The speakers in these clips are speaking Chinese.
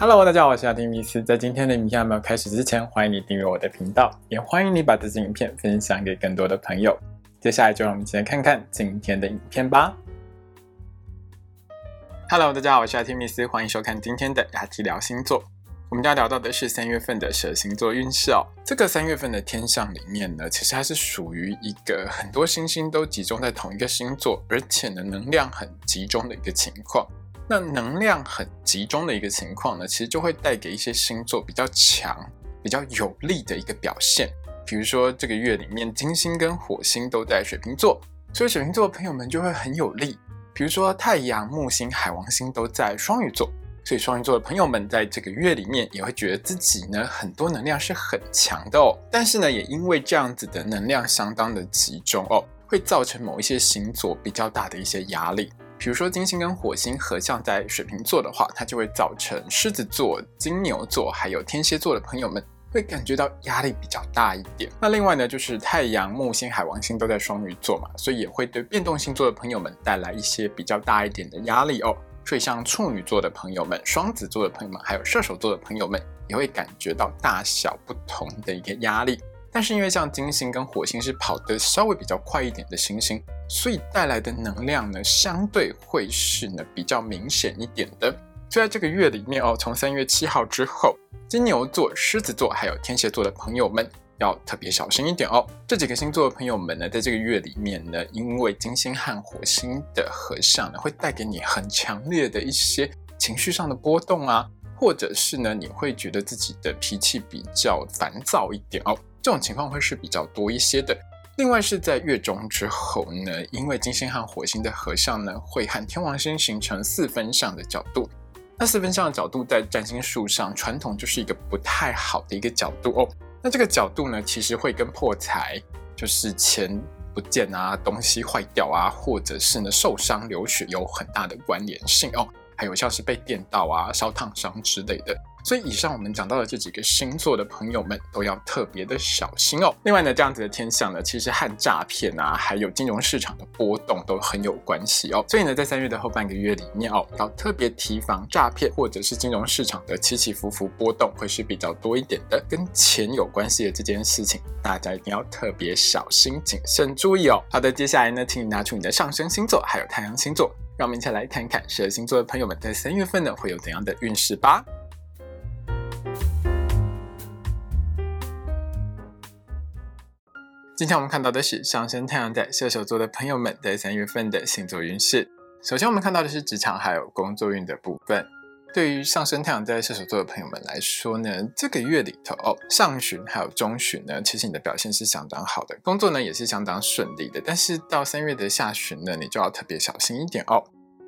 Hello，大家好，我是阿丁米斯。在今天的影片还没有开始之前，欢迎你订阅我的频道，也欢迎你把这支影片分享给更多的朋友。接下来就让我们一起来看看今天的影片吧。Hello，大家好，我是阿丁米斯，欢迎收看今天的雅提聊星座。我们要聊到的是三月份的蛇星座运势哦。这个三月份的天象里面呢，其实它是属于一个很多星星都集中在同一个星座，而且呢能量很集中的一个情况。那能量很集中的一个情况呢，其实就会带给一些星座比较强、比较有力的一个表现。比如说这个月里面，金星跟火星都在水瓶座，所以水瓶座的朋友们就会很有力。比如说太阳、木星、海王星都在双鱼座。所以双鱼座的朋友们在这个月里面也会觉得自己呢很多能量是很强的哦，但是呢也因为这样子的能量相当的集中哦，会造成某一些星座比较大的一些压力。比如说金星跟火星合相在水瓶座的话，它就会造成狮子座、金牛座还有天蝎座的朋友们会感觉到压力比较大一点。那另外呢就是太阳、木星、海王星都在双鱼座嘛，所以也会对变动星座的朋友们带来一些比较大一点的压力哦。所以，像处女座的朋友们、双子座的朋友们，还有射手座的朋友们，也会感觉到大小不同的一个压力。但是，因为像金星跟火星是跑得稍微比较快一点的行星，所以带来的能量呢，相对会是呢比较明显一点的。就在这个月里面哦，从三月七号之后，金牛座、狮子座还有天蝎座的朋友们。要特别小心一点哦。这几个星座的朋友们呢，在这个月里面呢，因为金星和火星的合相呢，会带给你很强烈的一些情绪上的波动啊，或者是呢，你会觉得自己的脾气比较烦躁一点哦。这种情况会是比较多一些的。另外是在月中之后呢，因为金星和火星的合相呢，会和天王星形成四分相的角度。那四分相的角度在占星术上，传统就是一个不太好的一个角度哦。那这个角度呢，其实会跟破财，就是钱不见啊，东西坏掉啊，或者是呢受伤流血有很大的关联性哦。还有像是被电到啊、烧烫伤之类的。所以以上我们讲到的这几个星座的朋友们都要特别的小心哦。另外呢，这样子的天象呢，其实和诈骗啊，还有金融市场的波动都很有关系哦。所以呢，在三月的后半个月里面哦，要特别提防诈骗或者是金融市场的起起伏伏波动会是比较多一点的。跟钱有关系的这件事情，大家一定要特别小心谨慎注意哦。好的，接下来呢，请你拿出你的上升星座还有太阳星座，让我们一起来看看十二星座的朋友们在三月份呢会有怎样的运势吧。今天我们看到的是上升太阳在射手座的朋友们在三月份的星座运势。首先，我们看到的是职场还有工作运的部分。对于上升太阳在射手座的朋友们来说呢，这个月里头哦，上旬还有中旬呢，其实你的表现是相当好的，工作呢也是相当顺利的。但是到三月的下旬呢，你就要特别小心一点哦。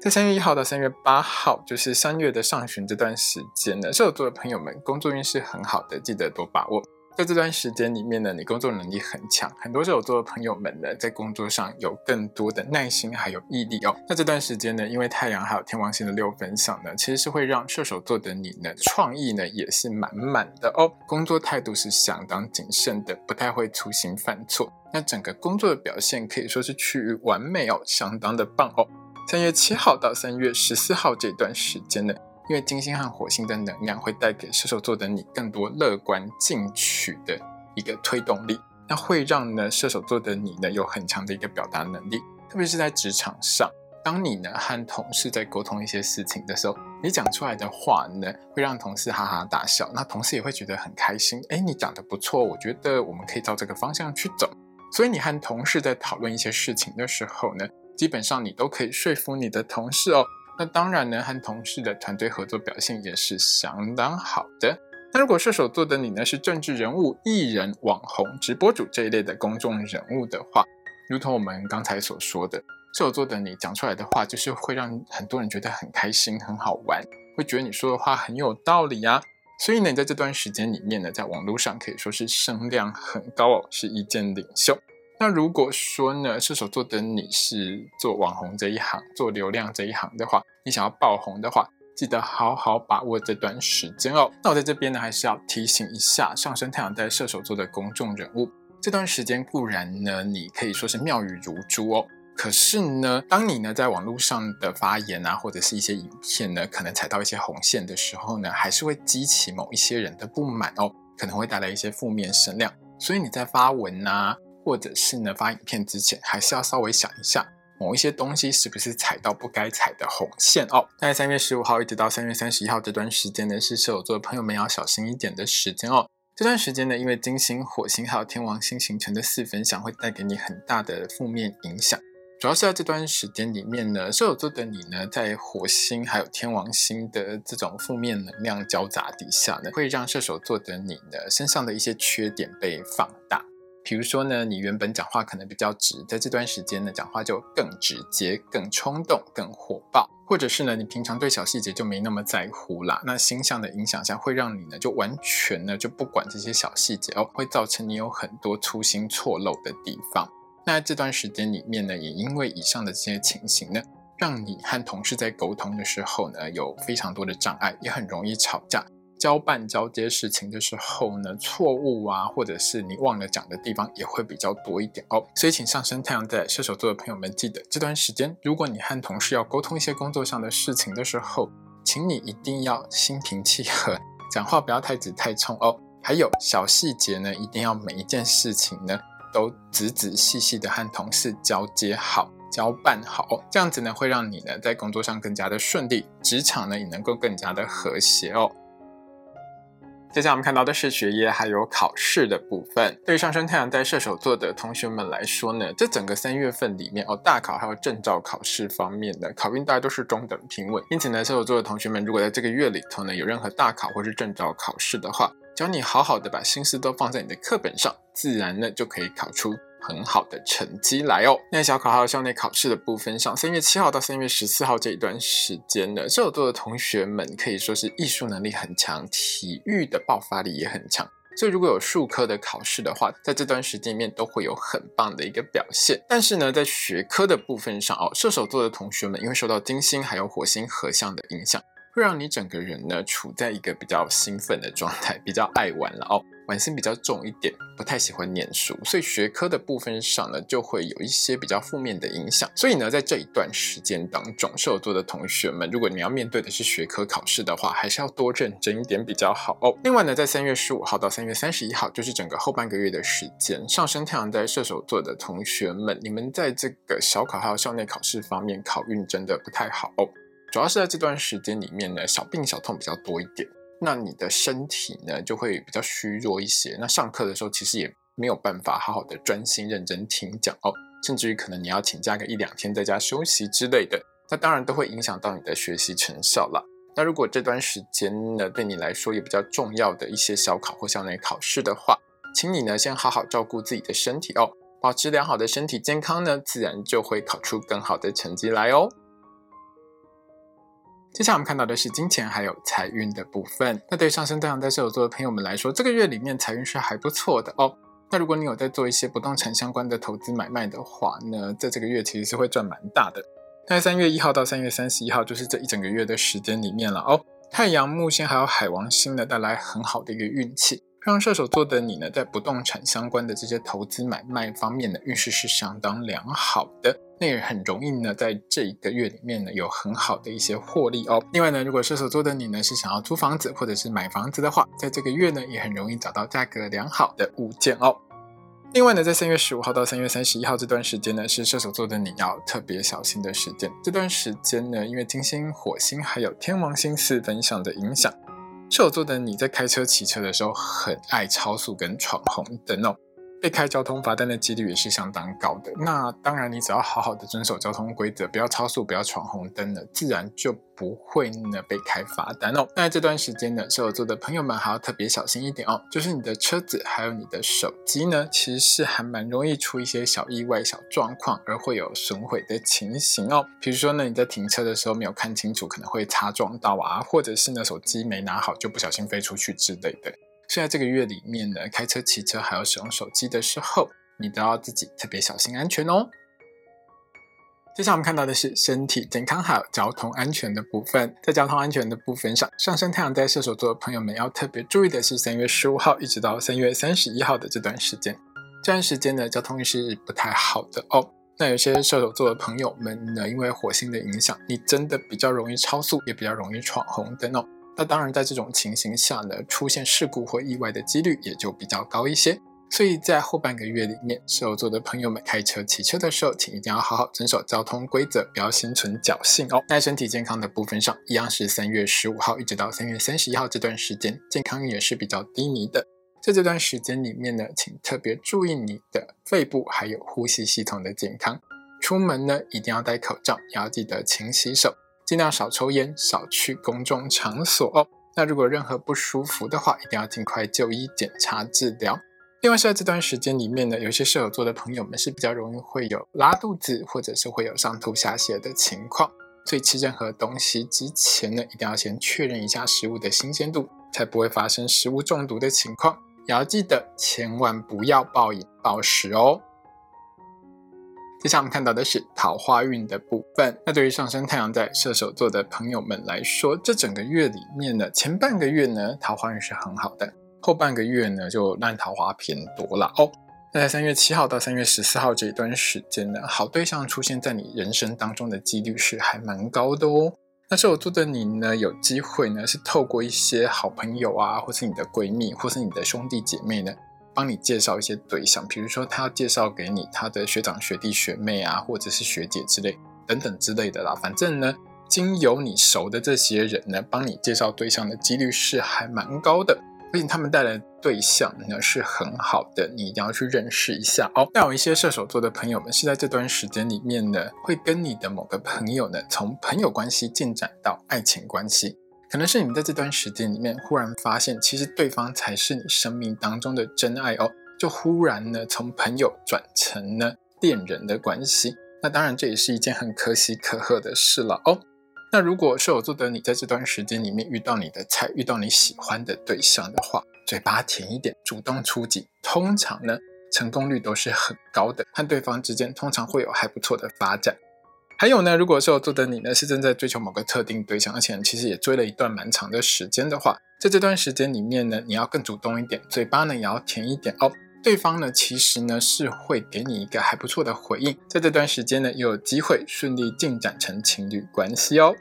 在三月一号到三月八号，就是三月的上旬这段时间呢，射手座的朋友们工作运是很好的，记得多把握。在这段时间里面呢，你工作能力很强，很多射手座的朋友们呢，在工作上有更多的耐心还有毅力哦。那这段时间呢，因为太阳还有天王星的六分相呢，其实是会让射手座的你呢，创意呢也是满满的哦。工作态度是相当谨慎的，不太会粗心犯错。那整个工作的表现可以说是趋于完美哦，相当的棒哦。三月七号到三月十四号这段时间呢。因为金星和火星的能量会带给射手座的你更多乐观进取的一个推动力，那会让呢射手座的你呢有很强的一个表达能力，特别是在职场上，当你呢和同事在沟通一些事情的时候，你讲出来的话呢会让同事哈哈大笑，那同事也会觉得很开心，哎，你讲的不错，我觉得我们可以照这个方向去走。所以你和同事在讨论一些事情的时候呢，基本上你都可以说服你的同事哦。那当然呢，和同事的团队合作表现也是相当好的。那如果射手座的你呢，是政治人物、艺人、网红、直播主这一类的公众人物的话，如同我们刚才所说的，射手座的你讲出来的话，就是会让很多人觉得很开心、很好玩，会觉得你说的话很有道理呀。所以呢，在这段时间里面呢，在网络上可以说是声量很高哦，是意见领袖。那如果说呢，射手座的你是做网红这一行、做流量这一行的话，你想要爆红的话，记得好好把握这段时间哦。那我在这边呢，还是要提醒一下上升太阳在射手座的公众人物，这段时间固然呢，你可以说是妙语如珠哦，可是呢，当你呢在网络上的发言啊，或者是一些影片呢，可能踩到一些红线的时候呢，还是会激起某一些人的不满哦，可能会带来一些负面声量。所以你在发文啊，或者是呢发影片之前，还是要稍微想一下，某一些东西是不是踩到不该踩的红线哦。在三月十五号一直到三月三十一号这段时间呢，是射手座的朋友们要小心一点的时间哦。这段时间呢，因为金星、火星还有天王星形成的四分相，会带给你很大的负面影响。主要是在这段时间里面呢，射手座的你呢，在火星还有天王星的这种负面能量交杂底下呢，会让射手座的你呢身上的一些缺点被放大。比如说呢，你原本讲话可能比较直，在这段时间呢，讲话就更直接、更冲动、更火爆，或者是呢，你平常对小细节就没那么在乎啦。那星象的影响下，会让你呢就完全呢就不管这些小细节哦，会造成你有很多粗心错漏的地方。那这段时间里面呢，也因为以上的这些情形呢，让你和同事在沟通的时候呢，有非常多的障碍，也很容易吵架。交办交接事情的时候呢，错误啊，或者是你忘了讲的地方也会比较多一点哦。所以，请上升太阳在射手座的朋友们记得，这段时间如果你和同事要沟通一些工作上的事情的时候，请你一定要心平气和，讲话不要太直太冲哦。还有小细节呢，一定要每一件事情呢。都仔仔细细的和同事交接好、交办好，这样子呢会让你呢在工作上更加的顺利，职场呢也能够更加的和谐哦。接下来我们看到的是学业还有考试的部分。对于上升太阳在射手座的同学们来说呢，这整个三月份里面哦，大考还有证照考试方面的考运大家都是中等平稳。因此呢，射手座的同学们如果在这个月里头呢有任何大考或是证照考试的话，只要你好好的把心思都放在你的课本上，自然呢就可以考出很好的成绩来哦。那小考还有校内考试的部分上，三月七号到三月十四号这一段时间呢，射手座的同学们可以说是艺术能力很强，体育的爆发力也很强。所以如果有数科的考试的话，在这段时间里面都会有很棒的一个表现。但是呢，在学科的部分上哦，射手座的同学们因为受到金星还有火星合相的影响。会让你整个人呢处在一个比较兴奋的状态，比较爱玩了哦，玩心比较重一点，不太喜欢念书，所以学科的部分上呢就会有一些比较负面的影响。所以呢，在这一段时间当中，射手座的同学们，如果你要面对的是学科考试的话，还是要多认真一点比较好哦。另外呢，在三月十五号到三月三十一号，就是整个后半个月的时间，上升太阳在射手座的同学们，你们在这个小考还有校内考试方面考运真的不太好哦。主要是在这段时间里面呢，小病小痛比较多一点，那你的身体呢就会比较虚弱一些。那上课的时候其实也没有办法好好的专心认真听讲哦，甚至于可能你要请假个一两天在家休息之类的，那当然都会影响到你的学习成效了。那如果这段时间呢对你来说也比较重要的一些小考或校内考试的话，请你呢先好好照顾自己的身体哦，保持良好的身体健康呢，自然就会考出更好的成绩来哦。接下来我们看到的是金钱还有财运的部分。那对上升太阳在射手座的朋友们来说，这个月里面财运是还不错的哦。那如果你有在做一些不动产相关的投资买卖的话呢，在这个月其实是会赚蛮大的。在三月一号到三月三十一号，就是这一整个月的时间里面了哦。太阳、木星还有海王星呢，带来很好的一个运气。让射手座的你呢，在不动产相关的这些投资买卖方面的，运势是相当良好的，那也很容易呢，在这一个月里面呢，有很好的一些获利哦。另外呢，如果射手座的你呢，是想要租房子或者是买房子的话，在这个月呢，也很容易找到价格良好的物件哦。另外呢，在三月十五号到三月三十一号这段时间呢，是射手座的你要特别小心的时间。这段时间呢，因为金星、火星还有天王星四分相的影响。射手座的你在开车、骑车的时候，很爱超速跟闯红灯哦。被开交通罚单的几率也是相当高的。那当然，你只要好好的遵守交通规则，不要超速，不要闯红灯了，自然就不会呢被开罚单哦。那这段时间呢，射手座的朋友们还要特别小心一点哦。就是你的车子还有你的手机呢，其实是还蛮容易出一些小意外、小状况，而会有损毁的情形哦。比如说呢，你在停车的时候没有看清楚，可能会擦撞到啊，或者是呢手机没拿好就不小心飞出去之类的。所以在这个月里面呢，开车、骑车还有使用手机的时候，你都要自己特别小心安全哦。接下来我们看到的是身体健康还有交通安全的部分。在交通安全的部分上，上升太阳在射手座的朋友们要特别注意的是，三月十五号一直到三月三十一号的这段时间，这段时间呢，交通是不太好的哦。那有些射手座的朋友们呢，因为火星的影响，你真的比较容易超速，也比较容易闯红灯哦。那当然，在这种情形下呢，出现事故或意外的几率也就比较高一些。所以在后半个月里面，射手座的朋友们开车、骑车的时候，请一定要好好遵守交通规则，不要心存侥幸哦。在身体健康的部分上，一样是三月十五号一直到三月三十一号这段时间，健康也是比较低迷的。在这段时间里面呢，请特别注意你的肺部还有呼吸系统的健康。出门呢，一定要戴口罩，也要记得勤洗手，尽量少抽烟，少去公众场所哦。那如果任何不舒服的话，一定要尽快就医检查治疗。另外是在这段时间里面呢，有些射手座的朋友们是比较容易会有拉肚子，或者是会有上吐下泻的情况。所以吃任何东西之前呢，一定要先确认一下食物的新鲜度，才不会发生食物中毒的情况。也要记得千万不要暴饮暴食哦。接下来我们看到的是桃花运的部分。那对于上升太阳在射手座的朋友们来说，这整个月里面呢，前半个月呢，桃花运是很好的。后半个月呢，就烂桃花偏多了哦。那在三月七号到三月十四号这一段时间呢，好对象出现在你人生当中的几率是还蛮高的哦。那射手座的你呢，有机会呢是透过一些好朋友啊，或是你的闺蜜，或是你的兄弟姐妹呢，帮你介绍一些对象。比如说他要介绍给你他的学长、学弟、学妹啊，或者是学姐之类等等之类的啦。反正呢，经由你熟的这些人呢，帮你介绍对象的几率是还蛮高的。而且他们带来的对象呢是很好的，你一定要去认识一下哦。那有一些射手座的朋友们是在这段时间里面呢，会跟你的某个朋友呢，从朋友关系进展到爱情关系。可能是你在这段时间里面忽然发现，其实对方才是你生命当中的真爱哦，就忽然呢从朋友转成呢恋人的关系。那当然这也是一件很可喜可贺的事了哦。那如果射手座的你在这段时间里面遇到你的菜，遇到你喜欢的对象的话，嘴巴甜一点，主动出击，通常呢成功率都是很高的，和对方之间通常会有还不错的发展。还有呢，如果射手座的你呢是正在追求某个特定对象，而且其实也追了一段蛮长的时间的话，在这段时间里面呢，你要更主动一点，嘴巴呢也要甜一点哦。对方呢其实呢是会给你一个还不错的回应，在这段时间呢又有机会顺利进展成情侣关系哦。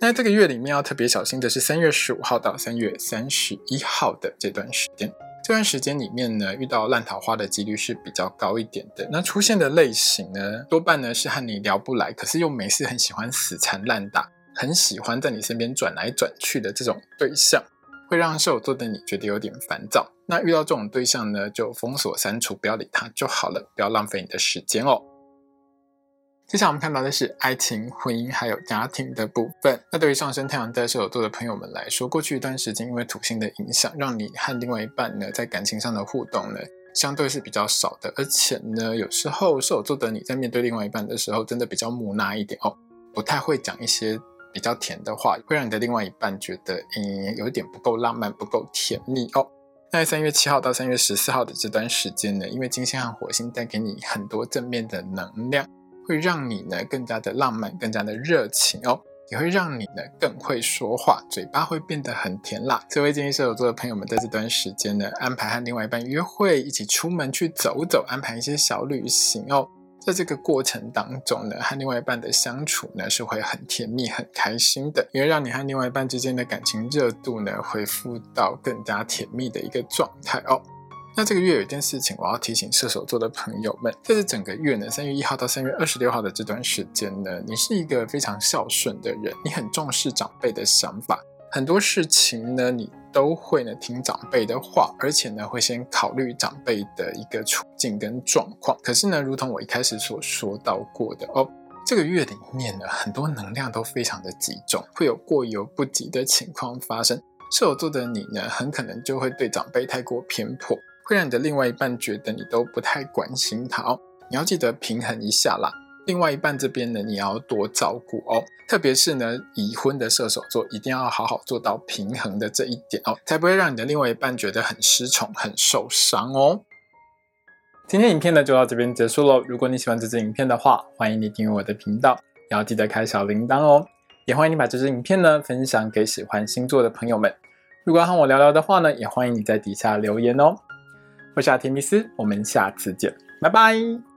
那这个月里面要特别小心的是三月十五号到三月三十一号的这段时间。这段时间里面呢，遇到烂桃花的几率是比较高一点的。那出现的类型呢，多半呢是和你聊不来，可是又没事很喜欢死缠烂打，很喜欢在你身边转来转去的这种对象，会让射手座的你觉得有点烦躁。那遇到这种对象呢，就封锁删除，不要理他就好了，不要浪费你的时间哦。接下来我们看到的是爱情、婚姻还有家庭的部分。那对于上升太阳在射手座的朋友们来说，过去一段时间因为土星的影响，让你和另外一半呢在感情上的互动呢相对是比较少的。而且呢，有时候射手座的你在面对另外一半的时候，真的比较木讷一点哦，不太会讲一些比较甜的话，会让你的另外一半觉得嗯有点不够浪漫、不够甜蜜哦。那在三月七号到三月十四号的这段时间呢，因为金星和火星带给你很多正面的能量。会让你呢更加的浪漫，更加的热情哦，也会让你呢更会说话，嘴巴会变得很甜辣。所以建议射手座的朋友们在这段时间呢，安排和另外一半约会，一起出门去走走，安排一些小旅行哦。在这个过程当中呢，和另外一半的相处呢是会很甜蜜、很开心的，也会让你和另外一半之间的感情热度呢恢复到更加甜蜜的一个状态哦。那这个月有一件事情，我要提醒射手座的朋友们，在这整个月呢，三月一号到三月二十六号的这段时间呢，你是一个非常孝顺的人，你很重视长辈的想法，很多事情呢，你都会呢听长辈的话，而且呢会先考虑长辈的一个处境跟状况。可是呢，如同我一开始所说到过的哦，这个月里面呢，很多能量都非常的集中，会有过犹不及的情况发生。射手座的你呢，很可能就会对长辈太过偏颇。会让你的另外一半觉得你都不太关心他哦，你要记得平衡一下啦。另外一半这边呢，你要多照顾哦，特别是呢已婚的射手座，一定要好好做到平衡的这一点哦，才不会让你的另外一半觉得很失宠、很受伤哦。今天影片呢就到这边结束喽。如果你喜欢这支影片的话，欢迎你订阅我的频道，也要记得开小铃铛哦。也欢迎你把这支影片呢分享给喜欢星座的朋友们。如果要和我聊聊的话呢，也欢迎你在底下留言哦。我是阿提米斯，我们下次见，拜拜。